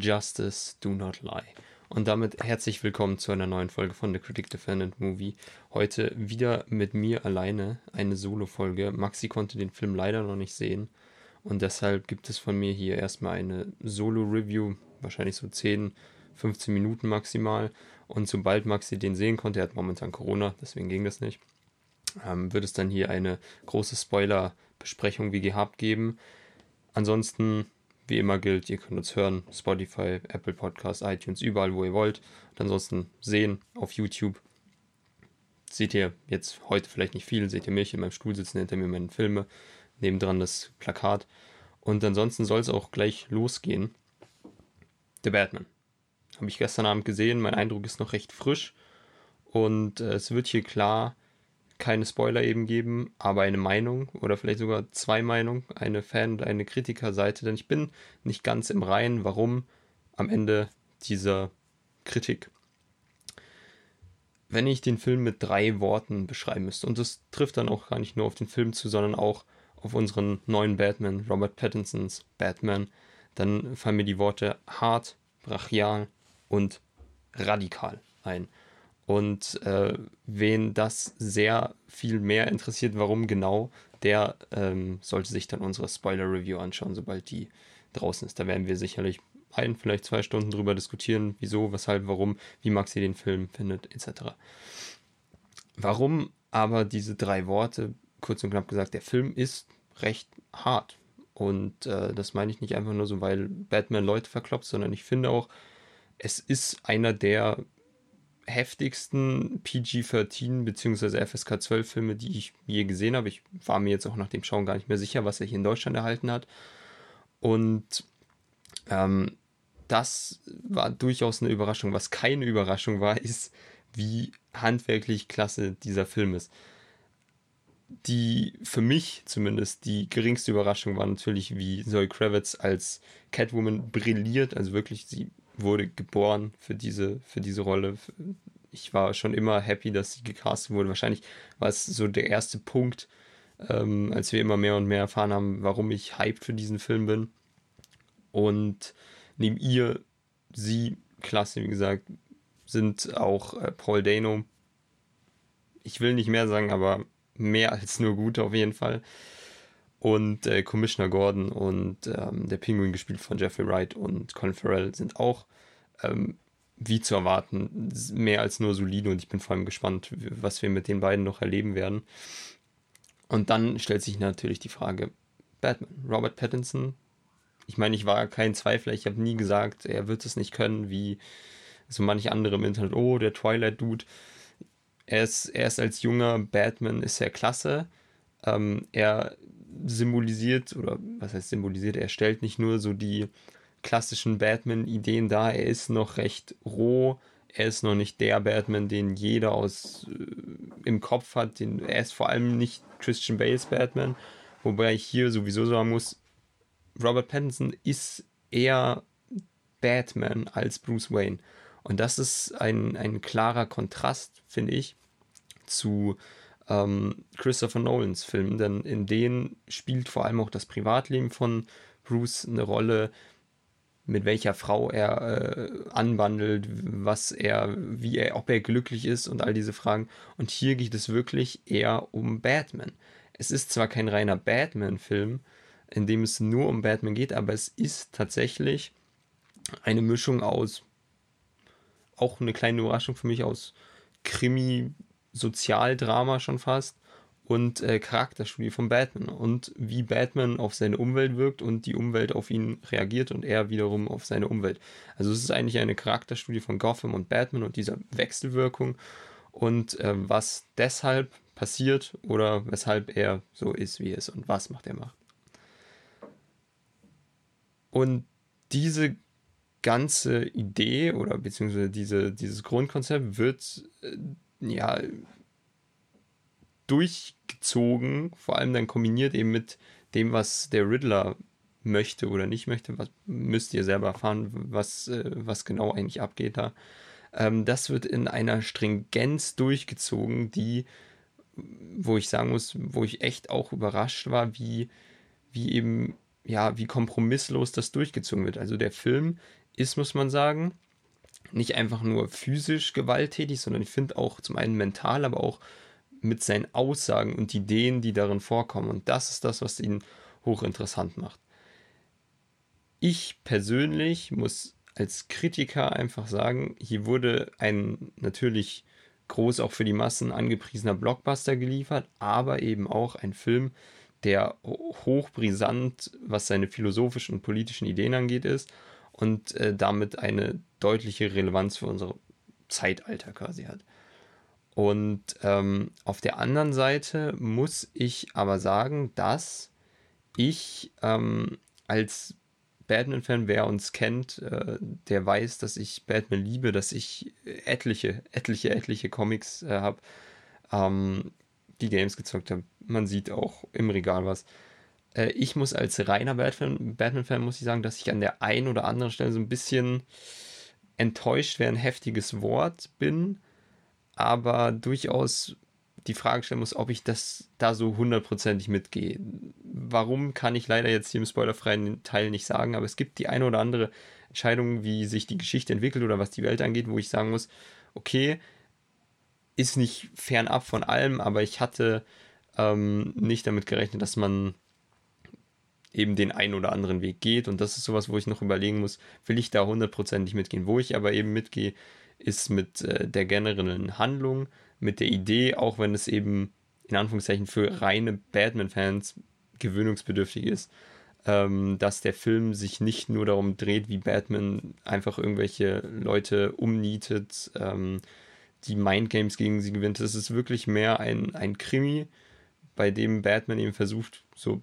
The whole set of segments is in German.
Justice, Do Not Lie. Und damit herzlich willkommen zu einer neuen Folge von The Critic Defendant Movie. Heute wieder mit mir alleine eine Solo-Folge. Maxi konnte den Film leider noch nicht sehen. Und deshalb gibt es von mir hier erstmal eine Solo-Review, wahrscheinlich so 10, 15 Minuten maximal. Und sobald Maxi den sehen konnte, er hat momentan Corona, deswegen ging das nicht, ähm, wird es dann hier eine große Spoiler-Besprechung wie gehabt geben. Ansonsten wie immer gilt, ihr könnt uns hören, Spotify, Apple Podcasts, iTunes, überall, wo ihr wollt. Und ansonsten sehen auf YouTube. Seht ihr jetzt heute vielleicht nicht viel, seht ihr mich in meinem Stuhl sitzen, hinter mir meine Filme, nebendran das Plakat. Und ansonsten soll es auch gleich losgehen. The Batman. Habe ich gestern Abend gesehen, mein Eindruck ist noch recht frisch. Und äh, es wird hier klar, keine Spoiler eben geben, aber eine Meinung oder vielleicht sogar zwei Meinungen, eine Fan- und eine Kritikerseite, denn ich bin nicht ganz im Reinen, warum am Ende dieser Kritik. Wenn ich den Film mit drei Worten beschreiben müsste, und das trifft dann auch gar nicht nur auf den Film zu, sondern auch auf unseren neuen Batman, Robert Pattinsons Batman, dann fallen mir die Worte hart, brachial und radikal ein. Und äh, wen das sehr viel mehr interessiert, warum genau, der ähm, sollte sich dann unsere Spoiler-Review anschauen, sobald die draußen ist. Da werden wir sicherlich ein, vielleicht zwei Stunden drüber diskutieren, wieso, weshalb, warum, wie Maxi den Film findet, etc. Warum aber diese drei Worte, kurz und knapp gesagt, der Film ist recht hart. Und äh, das meine ich nicht einfach nur so, weil Batman Leute verkloppt, sondern ich finde auch, es ist einer der heftigsten PG-13 bzw. FSK 12 Filme, die ich je gesehen habe. Ich war mir jetzt auch nach dem Schauen gar nicht mehr sicher, was er hier in Deutschland erhalten hat. Und ähm, das war durchaus eine Überraschung. Was keine Überraschung war, ist, wie handwerklich klasse dieser Film ist. Die für mich zumindest die geringste Überraschung war natürlich, wie Zoe Kravitz als Catwoman brilliert. Also wirklich, sie wurde geboren für diese, für diese Rolle. Ich war schon immer happy, dass sie gecastet wurde. Wahrscheinlich war es so der erste Punkt, ähm, als wir immer mehr und mehr erfahren haben, warum ich hyped für diesen Film bin. Und neben ihr, sie, klasse, wie gesagt, sind auch äh, Paul Dano. Ich will nicht mehr sagen, aber mehr als nur gut auf jeden Fall. Und äh, Commissioner Gordon und ähm, der Penguin gespielt von Jeffrey Wright und Colin Farrell sind auch ähm, wie zu erwarten mehr als nur solide. Und ich bin vor allem gespannt, was wir mit den beiden noch erleben werden. Und dann stellt sich natürlich die Frage, Batman, Robert Pattinson, ich meine, ich war kein Zweifler, ich habe nie gesagt, er wird es nicht können, wie so manche andere im Internet, oh, der Twilight-Dude. Er ist, er ist als junger Batman, ist er klasse. Ähm, er symbolisiert, oder was heißt symbolisiert, er stellt nicht nur so die klassischen Batman-Ideen dar, er ist noch recht roh, er ist noch nicht der Batman, den jeder aus äh, im Kopf hat, den, er ist vor allem nicht Christian Bales Batman, wobei ich hier sowieso sagen muss, Robert Pattinson ist eher Batman als Bruce Wayne. Und das ist ein, ein klarer Kontrast, finde ich, zu ähm, Christopher Nolans Filmen, denn in denen spielt vor allem auch das Privatleben von Bruce eine Rolle, mit welcher Frau er äh, anwandelt, was er, wie er, ob er glücklich ist und all diese Fragen. Und hier geht es wirklich eher um Batman. Es ist zwar kein reiner Batman-Film, in dem es nur um Batman geht, aber es ist tatsächlich eine Mischung aus, auch eine kleine Überraschung für mich, aus Krimi, Sozialdrama schon fast und äh, Charakterstudie von Batman und wie Batman auf seine Umwelt wirkt und die Umwelt auf ihn reagiert und er wiederum auf seine Umwelt. Also es ist eigentlich eine Charakterstudie von Gotham und Batman und dieser Wechselwirkung und äh, was deshalb passiert oder weshalb er so ist, wie er ist und was macht er macht. Und diese ganze Idee oder beziehungsweise diese, dieses Grundkonzept wird äh, ja, durchgezogen, vor allem dann kombiniert eben mit dem, was der Riddler möchte oder nicht möchte, was müsst ihr selber erfahren, was, äh, was genau eigentlich abgeht da. Ähm, das wird in einer Stringenz durchgezogen, die, wo ich sagen muss, wo ich echt auch überrascht war, wie, wie eben, ja, wie kompromisslos das durchgezogen wird. Also der Film ist, muss man sagen. Nicht einfach nur physisch gewalttätig, sondern ich finde auch zum einen mental, aber auch mit seinen Aussagen und Ideen, die darin vorkommen. Und das ist das, was ihn hochinteressant macht. Ich persönlich muss als Kritiker einfach sagen, hier wurde ein natürlich groß auch für die Massen angepriesener Blockbuster geliefert, aber eben auch ein Film, der hochbrisant, was seine philosophischen und politischen Ideen angeht, ist und äh, damit eine deutliche Relevanz für unser Zeitalter quasi hat. Und ähm, auf der anderen Seite muss ich aber sagen, dass ich ähm, als Batman-Fan, wer uns kennt, äh, der weiß, dass ich Batman liebe, dass ich etliche, etliche, etliche Comics äh, habe, ähm, die Games gezockt habe. Man sieht auch im Regal was. Äh, ich muss als reiner Batman-Fan, Batman muss ich sagen, dass ich an der einen oder anderen Stelle so ein bisschen enttäuscht wäre ein heftiges Wort bin, aber durchaus die Frage stellen muss, ob ich das da so hundertprozentig mitgehe. Warum kann ich leider jetzt hier im spoilerfreien Teil nicht sagen, aber es gibt die eine oder andere Entscheidung, wie sich die Geschichte entwickelt oder was die Welt angeht, wo ich sagen muss, okay, ist nicht fernab von allem, aber ich hatte ähm, nicht damit gerechnet, dass man eben den einen oder anderen Weg geht und das ist sowas, wo ich noch überlegen muss, will ich da hundertprozentig mitgehen. Wo ich aber eben mitgehe, ist mit äh, der generellen Handlung, mit der Idee, auch wenn es eben in Anführungszeichen für reine Batman-Fans gewöhnungsbedürftig ist, ähm, dass der Film sich nicht nur darum dreht, wie Batman einfach irgendwelche Leute umnietet, ähm, die Mindgames gegen sie gewinnt. Es ist wirklich mehr ein, ein Krimi, bei dem Batman eben versucht, so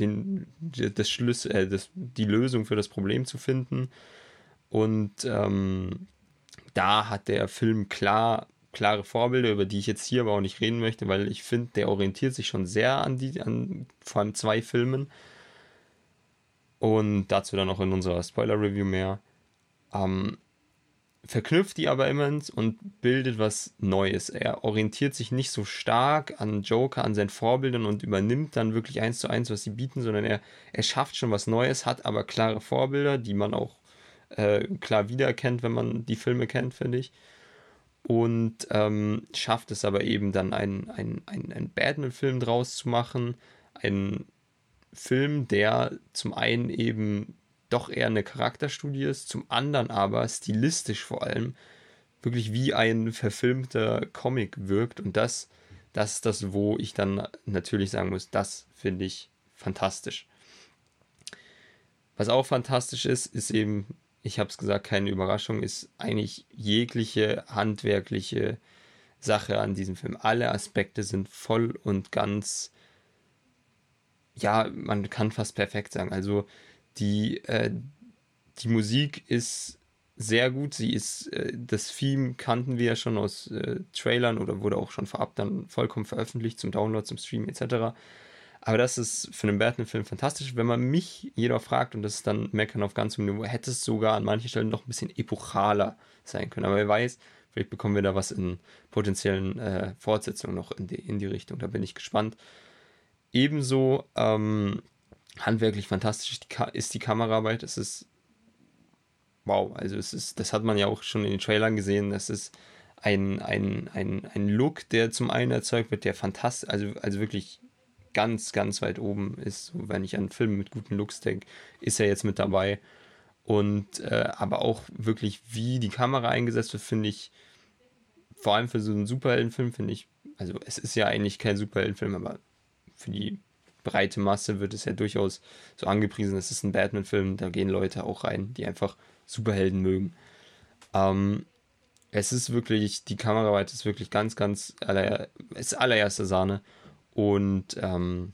den, das Schlüssel, äh, das, die Lösung für das Problem zu finden. Und ähm, da hat der Film klar klare Vorbilder, über die ich jetzt hier aber auch nicht reden möchte, weil ich finde, der orientiert sich schon sehr an die, an vor allem zwei Filmen. Und dazu dann auch in unserer Spoiler-Review mehr. Ähm, verknüpft die aber immer und bildet was Neues. Er orientiert sich nicht so stark an Joker, an seinen Vorbildern und übernimmt dann wirklich eins zu eins, was sie bieten, sondern er, er schafft schon was Neues, hat aber klare Vorbilder, die man auch äh, klar wiedererkennt, wenn man die Filme kennt, finde ich und ähm, schafft es aber eben dann einen, einen, einen, einen Batman-Film draus zu machen. Ein Film, der zum einen eben doch eher eine Charakterstudie ist, zum anderen aber stilistisch vor allem wirklich wie ein verfilmter Comic wirkt. Und das, das ist das, wo ich dann natürlich sagen muss, das finde ich fantastisch. Was auch fantastisch ist, ist eben ich habe es gesagt, keine Überraschung, ist eigentlich jegliche handwerkliche Sache an diesem Film. Alle Aspekte sind voll und ganz, ja, man kann fast perfekt sagen. Also die, äh, die Musik ist sehr gut. Sie ist, äh, das Theme kannten wir ja schon aus äh, Trailern oder wurde auch schon vorab dann vollkommen veröffentlicht zum Download, zum Stream etc. Aber das ist für einen Batman-Film fantastisch. Wenn man mich jeder fragt, und das ist dann Meckern auf ganz hohem Niveau, hätte es sogar an manchen Stellen noch ein bisschen epochaler sein können. Aber wer weiß, vielleicht bekommen wir da was in potenziellen äh, Fortsetzungen noch in die, in die Richtung. Da bin ich gespannt. Ebenso ähm, handwerklich fantastisch ist die, Kameraarbeit. Es ist wow, also es ist, das hat man ja auch schon in den Trailern gesehen. Das ist ein, ein, ein, ein Look, der zum einen erzeugt wird, der fantastisch, also, also wirklich ganz, ganz weit oben ist. Wenn ich an Filme mit guten Looks denke, ist er jetzt mit dabei. Und äh, aber auch wirklich, wie die Kamera eingesetzt wird, finde ich, vor allem für so einen Superheldenfilm, finde ich, also es ist ja eigentlich kein Superheldenfilm, aber für die breite Masse wird es ja durchaus so angepriesen, es ist ein Batman-Film, da gehen Leute auch rein, die einfach Superhelden mögen. Ähm, es ist wirklich, die Kameraarbeit ist wirklich ganz, ganz, aller, ist allererste Sahne. Und ähm,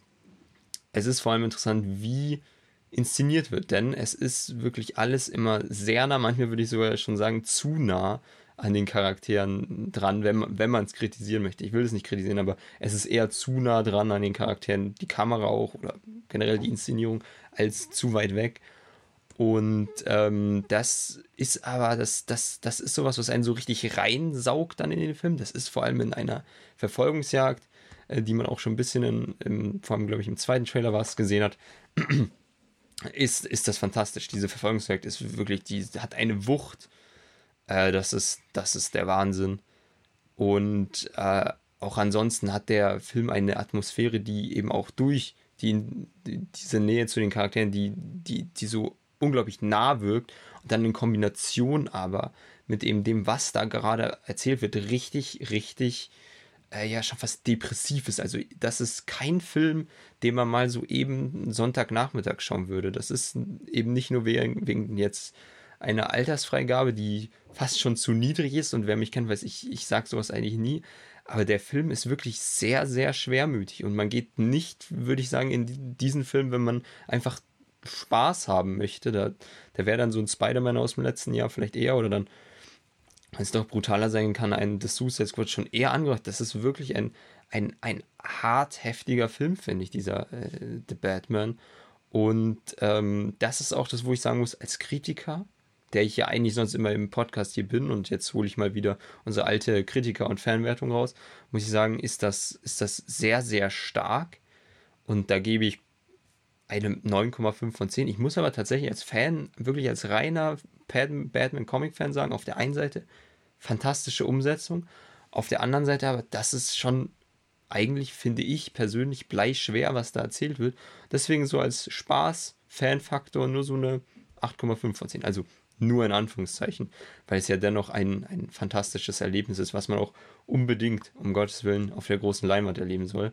es ist vor allem interessant, wie inszeniert wird, denn es ist wirklich alles immer sehr nah, manchmal würde ich sogar schon sagen, zu nah an den Charakteren dran, wenn, wenn man es kritisieren möchte. Ich will es nicht kritisieren, aber es ist eher zu nah dran an den Charakteren, die Kamera auch oder generell die Inszenierung, als zu weit weg. Und ähm, das ist aber, das, das, das ist sowas, was einen so richtig reinsaugt dann in den Film. Das ist vor allem in einer Verfolgungsjagd äh, die man auch schon ein bisschen in, im, vor allem, glaube ich, im zweiten Trailer war es, gesehen hat. ist, ist das fantastisch. Diese Verfolgungsjagd ist wirklich, die hat eine Wucht. Äh, das, ist, das ist der Wahnsinn. Und äh, auch ansonsten hat der Film eine Atmosphäre, die eben auch durch die, die, diese Nähe zu den Charakteren, die, die, die so unglaublich nah wirkt und dann in Kombination aber mit eben dem, was da gerade erzählt wird, richtig, richtig, äh, ja, schon fast depressiv ist. Also, das ist kein Film, den man mal so eben Sonntagnachmittag schauen würde. Das ist eben nicht nur wegen, wegen jetzt einer Altersfreigabe, die fast schon zu niedrig ist und wer mich kennt, weiß ich, ich sage sowas eigentlich nie. Aber der Film ist wirklich sehr, sehr schwermütig und man geht nicht, würde ich sagen, in diesen Film, wenn man einfach Spaß haben möchte. Da, da wäre dann so ein Spider-Man aus dem letzten Jahr vielleicht eher oder dann, wenn es doch brutaler sein kann, ein The Suicide Squad schon eher angebracht. Das ist wirklich ein, ein, ein hart heftiger Film, finde ich, dieser äh, The Batman. Und ähm, das ist auch das, wo ich sagen muss, als Kritiker, der ich ja eigentlich sonst immer im Podcast hier bin und jetzt hole ich mal wieder unsere alte Kritiker- und Fanwertung raus, muss ich sagen, ist das, ist das sehr, sehr stark. Und da gebe ich eine 9,5 von 10. Ich muss aber tatsächlich als Fan, wirklich als reiner Batman-Comic-Fan sagen, auf der einen Seite fantastische Umsetzung, auf der anderen Seite aber, das ist schon eigentlich, finde ich persönlich, bleischwer, was da erzählt wird. Deswegen so als Spaß-Fan-Faktor nur so eine 8,5 von 10. Also nur in Anführungszeichen, weil es ja dennoch ein, ein fantastisches Erlebnis ist, was man auch unbedingt, um Gottes Willen, auf der großen Leinwand erleben soll.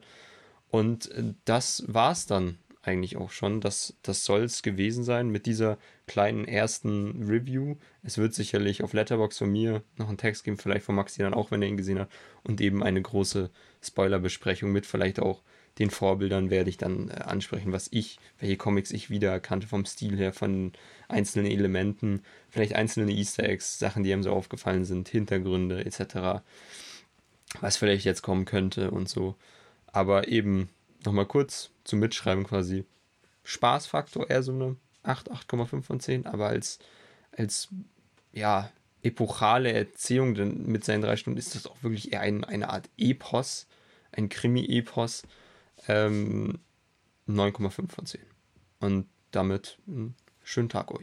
Und äh, das war es dann eigentlich auch schon. Das, das soll es gewesen sein mit dieser kleinen ersten Review. Es wird sicherlich auf Letterbox von mir noch einen Text geben, vielleicht von Maxi dann auch, wenn er ihn gesehen hat. Und eben eine große Spoilerbesprechung mit vielleicht auch den Vorbildern werde ich dann äh, ansprechen, was ich, welche Comics ich wiedererkannte vom Stil her, von einzelnen Elementen, vielleicht einzelne Easter Eggs, Sachen, die einem so aufgefallen sind, Hintergründe etc. Was vielleicht jetzt kommen könnte und so. Aber eben nochmal kurz zum Mitschreiben quasi. Spaßfaktor eher so eine 8, 8,5 von 10, aber als, als ja, epochale Erzählung denn mit seinen drei Stunden ist das auch wirklich eher ein, eine Art Epos, ein Krimi-Epos. Ähm, 9,5 von 10. Und damit einen schönen Tag euch.